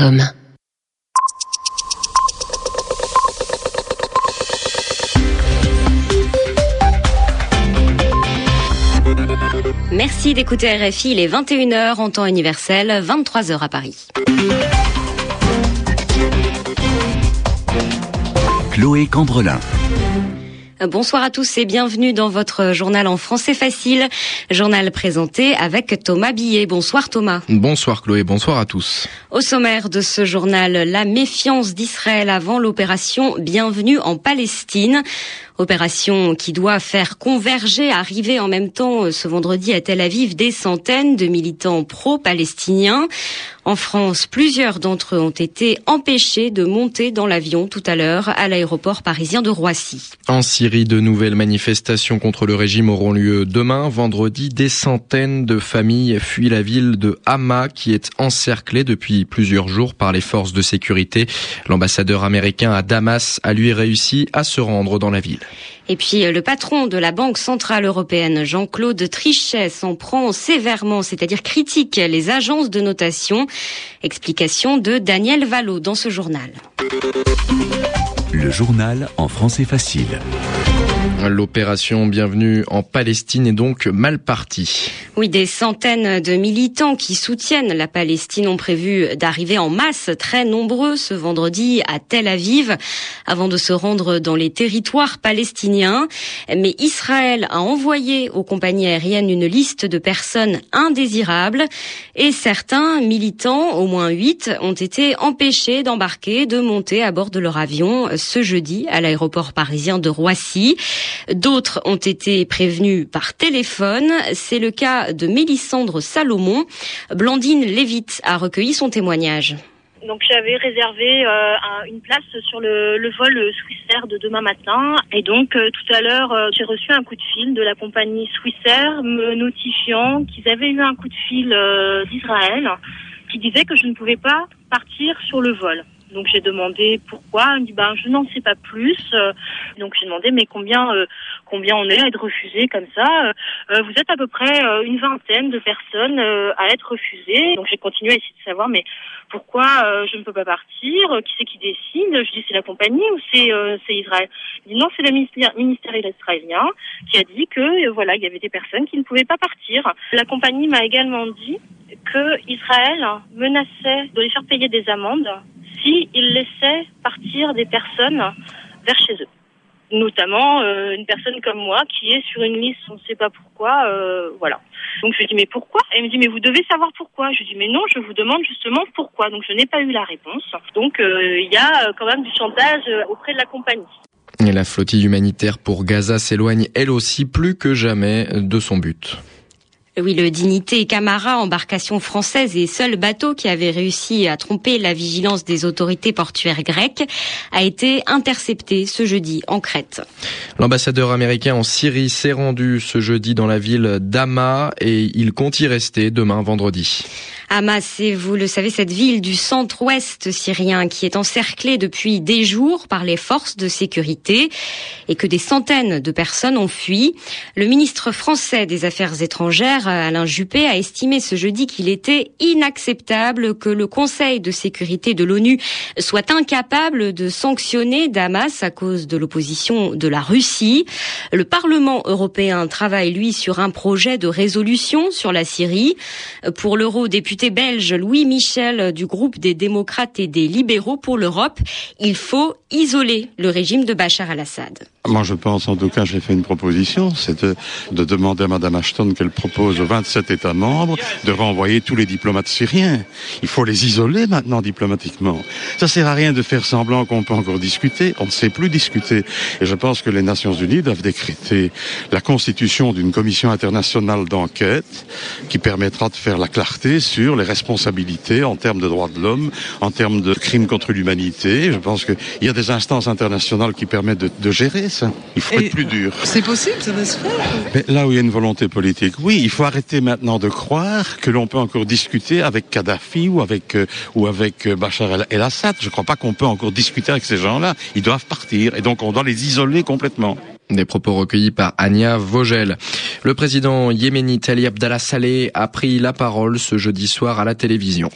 Homme. Merci d'écouter RFI, il est 21h en temps universel, 23h à Paris. Chloé Cambrelin. Bonsoir à tous et bienvenue dans votre journal en français facile, journal présenté avec Thomas Billet. Bonsoir Thomas. Bonsoir Chloé, bonsoir à tous. Au sommaire de ce journal, la méfiance d'Israël avant l'opération Bienvenue en Palestine. Opération qui doit faire converger, arriver en même temps ce vendredi à Tel Aviv des centaines de militants pro-palestiniens. En France, plusieurs d'entre eux ont été empêchés de monter dans l'avion tout à l'heure à l'aéroport parisien de Roissy. En Syrie, de nouvelles manifestations contre le régime auront lieu demain, vendredi. Des centaines de familles fuient la ville de Hama qui est encerclée depuis plusieurs jours par les forces de sécurité. L'ambassadeur américain à Damas a lui réussi à se rendre dans la ville. Et puis le patron de la Banque centrale européenne, Jean-Claude Trichet, s'en prend sévèrement, c'est-à-dire critique les agences de notation. Explication de Daniel Vallot dans ce journal. Le journal en français facile. L'opération Bienvenue en Palestine est donc mal partie. Oui, des centaines de militants qui soutiennent la Palestine ont prévu d'arriver en masse, très nombreux, ce vendredi à Tel Aviv, avant de se rendre dans les territoires palestiniens. Mais Israël a envoyé aux compagnies aériennes une liste de personnes indésirables et certains militants, au moins huit, ont été empêchés d'embarquer, de monter à bord de leur avion ce jeudi à l'aéroport parisien de Roissy. D'autres ont été prévenus par téléphone. C'est le cas de Mélissandre Salomon. Blandine Lévite a recueilli son témoignage. Donc j'avais réservé euh, une place sur le, vol Swissair de demain matin et donc euh, tout à l'heure euh, j'ai reçu un coup de fil de la compagnie Swissair me notifiant qu'ils avaient eu un coup de fil d'Israël qui disait que je ne pouvais pas partir sur le vol. Donc j'ai demandé pourquoi. Il me dit ben je n'en sais pas plus. Euh, Donc j'ai demandé mais combien euh, combien on est à être refusé comme ça? Euh, vous êtes à peu près une vingtaine de personnes à être refusées. Donc j'ai continué à essayer de savoir mais pourquoi je ne peux pas partir? Qui c'est qui décide? Je dis c'est la compagnie ou c'est c'est Israël? Il dit non c'est le ministère, israélien qui a dit que voilà il y avait des personnes qui ne pouvaient pas partir. La compagnie m'a également dit que Israël menaçait de les faire payer des amendes si ils laissaient partir des personnes vers chez eux. Notamment euh, une personne comme moi qui est sur une liste, on ne sait pas pourquoi, euh, voilà. Donc je lui dis mais pourquoi? Elle me dit mais vous devez savoir pourquoi. Je lui dis mais non, je vous demande justement pourquoi. Donc je n'ai pas eu la réponse. Donc euh, il y a quand même du chantage auprès de la compagnie. Et la flottille humanitaire pour Gaza s'éloigne elle aussi plus que jamais de son but. Oui, le Dignité Camara, embarcation française et seul bateau qui avait réussi à tromper la vigilance des autorités portuaires grecques, a été intercepté ce jeudi en Crète. L'ambassadeur américain en Syrie s'est rendu ce jeudi dans la ville d'Hama et il compte y rester demain vendredi. Hamas, c'est, vous le savez, cette ville du centre-ouest syrien qui est encerclée depuis des jours par les forces de sécurité et que des centaines de personnes ont fui. Le ministre français des Affaires étrangères, Alain Juppé, a estimé ce jeudi qu'il était inacceptable que le Conseil de sécurité de l'ONU soit incapable de sanctionner Damas à cause de l'opposition de la Russie. Le Parlement européen travaille, lui, sur un projet de résolution sur la Syrie. Pour l'eurodéputé belge Louis Michel du groupe des démocrates et des libéraux pour l'Europe, il faut isoler le régime de Bachar al-Assad. Moi, je pense, en tout cas, j'ai fait une proposition, c'est de, de, demander à Madame Ashton qu'elle propose aux 27 États membres de renvoyer tous les diplomates syriens. Il faut les isoler maintenant diplomatiquement. Ça sert à rien de faire semblant qu'on peut encore discuter. On ne sait plus discuter. Et je pense que les Nations Unies doivent décréter la constitution d'une commission internationale d'enquête qui permettra de faire la clarté sur les responsabilités en termes de droits de l'homme, en termes de crimes contre l'humanité. Je pense qu'il y a des instances internationales qui permettent de, de gérer ça. Il faut Et être plus dur. C'est possible, ça va se faire Mais là où il y a une volonté politique, oui, il faut arrêter maintenant de croire que l'on peut encore discuter avec Kadhafi ou avec euh, ou avec euh, Bachar el- el-Assad. Je ne crois pas qu'on peut encore discuter avec ces gens-là. Ils doivent partir et donc on doit les isoler complètement. Des propos recueillis par Ania Vogel. Le président yéménite Ali Abdallah Saleh a pris la parole ce jeudi soir à la télévision.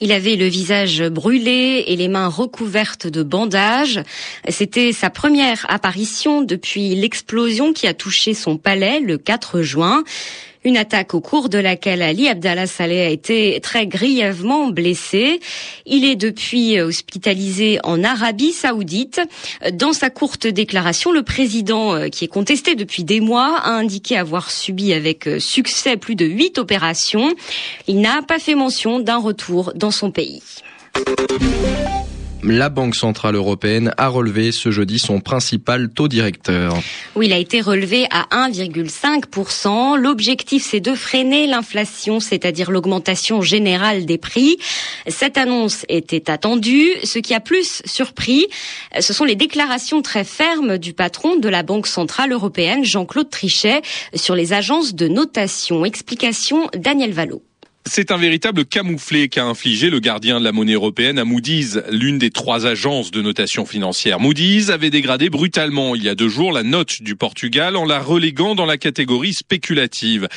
Il avait le visage brûlé et les mains recouvertes de bandages. C'était sa première apparition depuis l'explosion qui a touché son palais le 4 juin. Une attaque au cours de laquelle Ali Abdallah Saleh a été très grièvement blessé. Il est depuis hospitalisé en Arabie Saoudite. Dans sa courte déclaration, le président, euh, qui est contesté depuis des mois, a indiqué avoir subi avec euh, succès plus de huit opérations. Il n'a pas fait mention d'un retour dans son pays. La Banque Centrale Européenne a relevé ce jeudi son principal taux directeur. Oui, il a été relevé à 1,5%. L'objectif, c'est de freiner l'inflation, c'est-à-dire l'augmentation générale des prix. Cette annonce était attendue. Ce qui a plus surpris, ce sont les déclarations très fermes du patron de la Banque Centrale Européenne, Jean-Claude Trichet, sur les agences de notation. Explication Daniel Vallot. C'est un véritable camouflet qu'a infligé le gardien de la monnaie européenne à Moody's, l'une des trois agences de notation financière. Moody's avait dégradé brutalement il y a deux jours la note du Portugal en la reléguant dans la catégorie spéculative.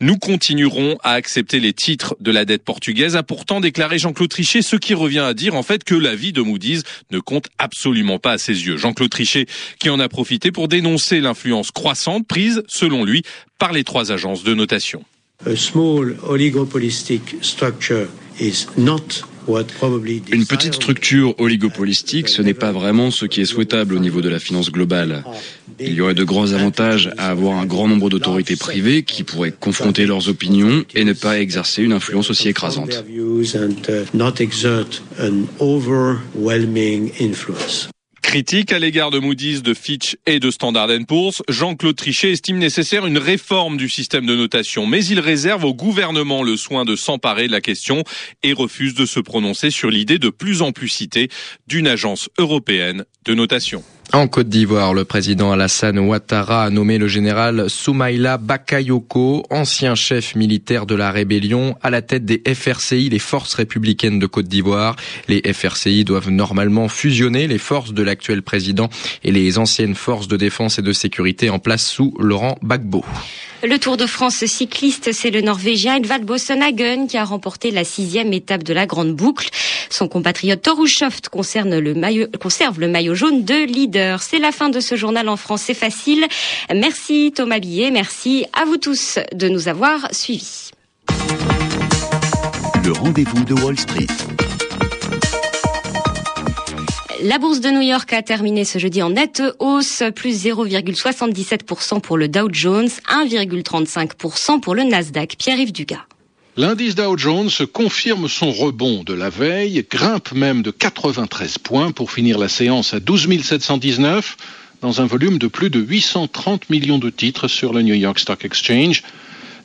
Nous continuerons à accepter les titres de la dette portugaise, a pourtant déclaré Jean-Claude Trichet, ce qui revient à dire en fait que l'avis de Moody's ne compte absolument pas à ses yeux. Jean-Claude Trichet qui en a profité pour dénoncer l'influence croissante prise, selon lui, par les trois agences de notation. Une petite structure oligopolistique, ce n'est pas vraiment ce qui est souhaitable au niveau de la finance globale. Il y aurait de grands avantages à avoir un grand nombre d'autorités privées qui pourraient confronter leurs opinions et ne pas exercer une influence aussi écrasante. Critique à l'égard de Moody's, de Fitch et de Standard Poor's, Jean-Claude Trichet estime nécessaire une réforme du système de notation, mais il réserve au gouvernement le soin de s'emparer de la question et refuse de se prononcer sur l'idée de plus en plus citée d'une agence européenne de notation. En Côte d'Ivoire, le président Alassane Ouattara a nommé le général Soumaïla Bakayoko, ancien chef militaire de la rébellion, à la tête des FRCI, les forces républicaines de Côte d'Ivoire. Les FRCI doivent normalement fusionner les forces de l'actuel président et les anciennes forces de défense et de sécurité en place sous Laurent Gbagbo. Le Tour de France cycliste, c'est le Norvégien Edvald Boasson qui a remporté la sixième étape de la Grande Boucle. Son compatriote maillot, conserve le maillot jaune de leader. C'est la fin de ce journal en français facile. Merci Thomas Billet, merci à vous tous de nous avoir suivis. Le rendez-vous de Wall Street. La bourse de New York a terminé ce jeudi en nette hausse, plus 0,77% pour le Dow Jones, 1,35% pour le Nasdaq. Pierre-Yves Dugas. L'indice Dow Jones confirme son rebond de la veille, grimpe même de 93 points pour finir la séance à 12 719 dans un volume de plus de 830 millions de titres sur le New York Stock Exchange.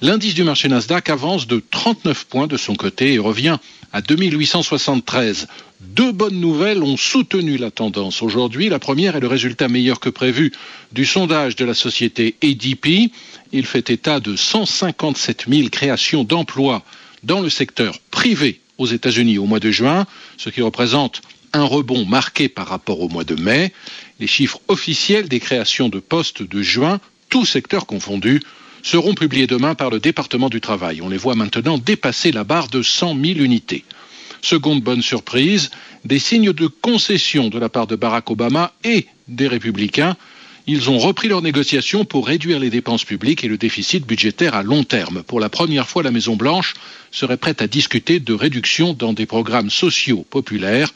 L'indice du marché Nasdaq avance de 39 points de son côté et revient à 2873. Deux bonnes nouvelles ont soutenu la tendance aujourd'hui. La première est le résultat meilleur que prévu du sondage de la société ADP. Il fait état de 157 000 créations d'emplois dans le secteur privé aux États-Unis au mois de juin, ce qui représente un rebond marqué par rapport au mois de mai. Les chiffres officiels des créations de postes de juin, tous secteurs confondus, seront publiés demain par le département du travail. On les voit maintenant dépasser la barre de 100 000 unités. Seconde bonne surprise, des signes de concession de la part de Barack Obama et des républicains. Ils ont repris leurs négociations pour réduire les dépenses publiques et le déficit budgétaire à long terme. Pour la première fois, la Maison-Blanche serait prête à discuter de réduction dans des programmes sociaux populaires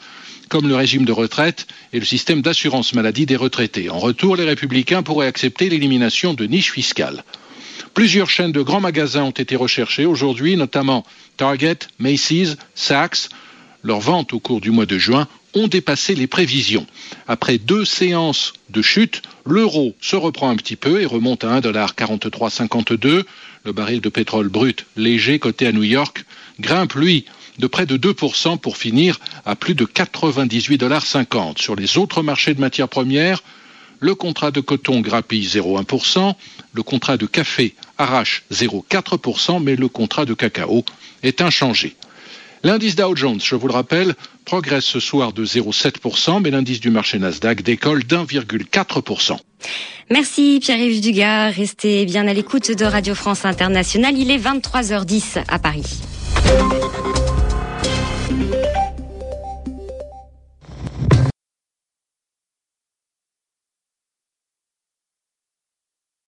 comme le régime de retraite et le système d'assurance maladie des retraités. En retour, les républicains pourraient accepter l'élimination de niches fiscales. Plusieurs chaînes de grands magasins ont été recherchées aujourd'hui, notamment Target, Macy's, Saks. Leurs ventes au cours du mois de juin ont dépassé les prévisions. Après deux séances de chute, l'euro se reprend un petit peu et remonte à 1,4352. Le baril de pétrole brut léger coté à New York grimpe, lui, de près de 2% pour finir à plus de 98,50 Sur les autres marchés de matières premières, le contrat de coton grappille 0,1%, le contrat de café arrache 0,4%, mais le contrat de cacao est inchangé. L'indice Dow Jones, je vous le rappelle, progresse ce soir de 0,7%, mais l'indice du marché Nasdaq décolle d'1,4%. Merci Pierre-Yves Dugas. Restez bien à l'écoute de Radio France Internationale. Il est 23h10 à Paris.